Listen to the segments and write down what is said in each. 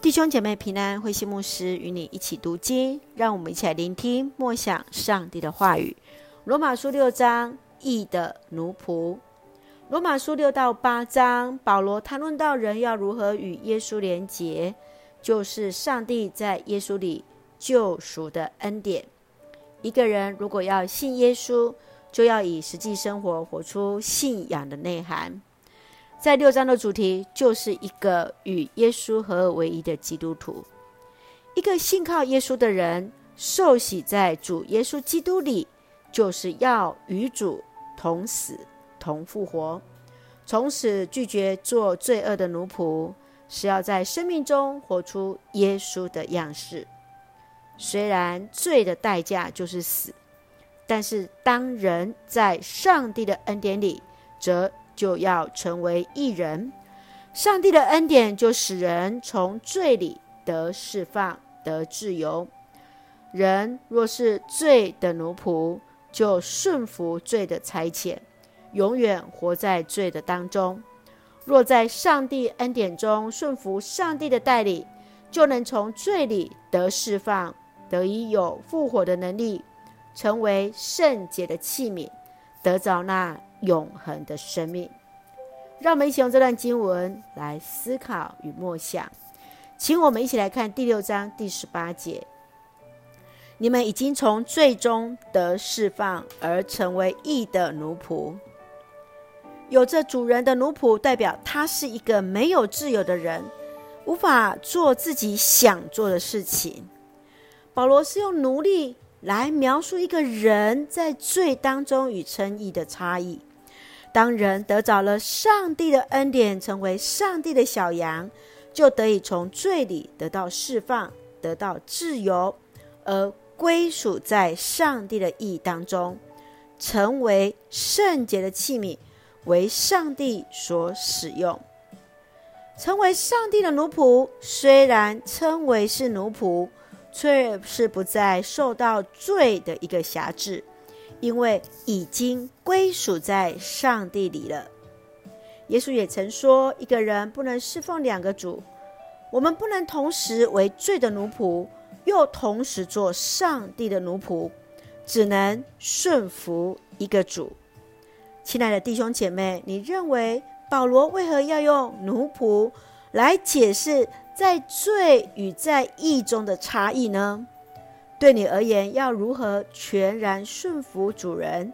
弟兄姐妹平安，慧馨牧师与你一起读经，让我们一起来聆听默想上帝的话语。罗马书六章，义的奴仆。罗马书六到八章，保罗谈论到人要如何与耶稣连结，就是上帝在耶稣里救赎的恩典。一个人如果要信耶稣，就要以实际生活活出信仰的内涵。在六章的主题就是一个与耶稣合而为一的基督徒，一个信靠耶稣的人，受洗在主耶稣基督里，就是要与主同死同复活，从此拒绝做罪恶的奴仆，是要在生命中活出耶稣的样式。虽然罪的代价就是死，但是当人在上帝的恩典里，则就要成为义人，上帝的恩典就使人从罪里得释放、得自由。人若是罪的奴仆，就顺服罪的差遣，永远活在罪的当中；若在上帝恩典中顺服上帝的带领，就能从罪里得释放，得以有复活的能力，成为圣洁的器皿，得着那永恒的生命，让我们一起用这段经文来思考与默想。请我们一起来看第六章第十八节：你们已经从罪中得释放，而成为义的奴仆。有着主人的奴仆，代表他是一个没有自由的人，无法做自己想做的事情。保罗是用奴隶来描述一个人在罪当中与称义的差异。当人得着了上帝的恩典，成为上帝的小羊，就得以从罪里得到释放，得到自由，而归属在上帝的意当中，成为圣洁的器皿，为上帝所使用。成为上帝的奴仆，虽然称为是奴仆，却是不再受到罪的一个辖制。因为已经归属在上帝里了。耶稣也曾说，一个人不能侍奉两个主。我们不能同时为罪的奴仆，又同时做上帝的奴仆，只能顺服一个主。亲爱的弟兄姐妹，你认为保罗为何要用奴仆来解释在罪与在义中的差异呢？对你而言，要如何全然顺服主人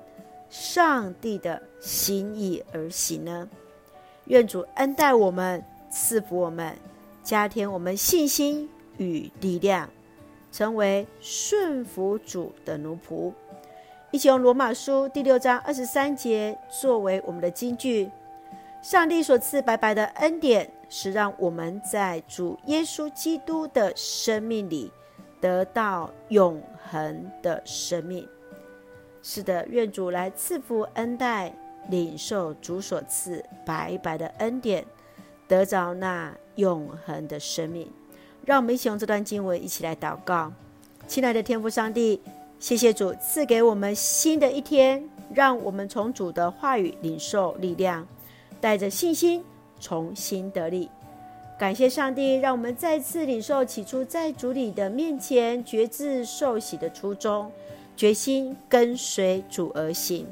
上帝的心意而行呢？愿主恩待我们，赐福我们，加添我们信心与力量，成为顺服主的奴仆。一起用罗马书第六章二十三节作为我们的金句：上帝所赐白白的恩典，是让我们在主耶稣基督的生命里。得到永恒的生命。是的，愿主来赐福恩待，领受主所赐白白的恩典，得着那永恒的生命。让我们一起用这段经文一起来祷告。亲爱的天父上帝，谢谢主赐给我们新的一天，让我们从主的话语领受力量，带着信心重新得力。感谢上帝，让我们再次领受起初在主里的面前决志受洗的初衷，决心跟随主而行。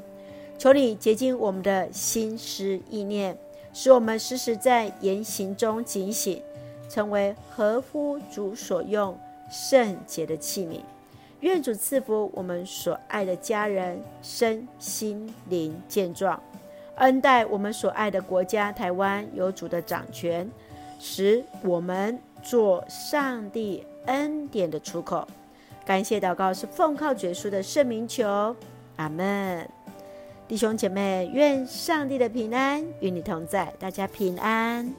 求你洁净我们的心思意念，使我们时时在言行中警醒，成为合乎主所用圣洁的器皿。愿主赐福我们所爱的家人身心灵健壮，恩待我们所爱的国家台湾有主的掌权。使我们做上帝恩典的出口。感谢祷告是奉靠主耶稣的圣名求，阿门。弟兄姐妹，愿上帝的平安与你同在，大家平安。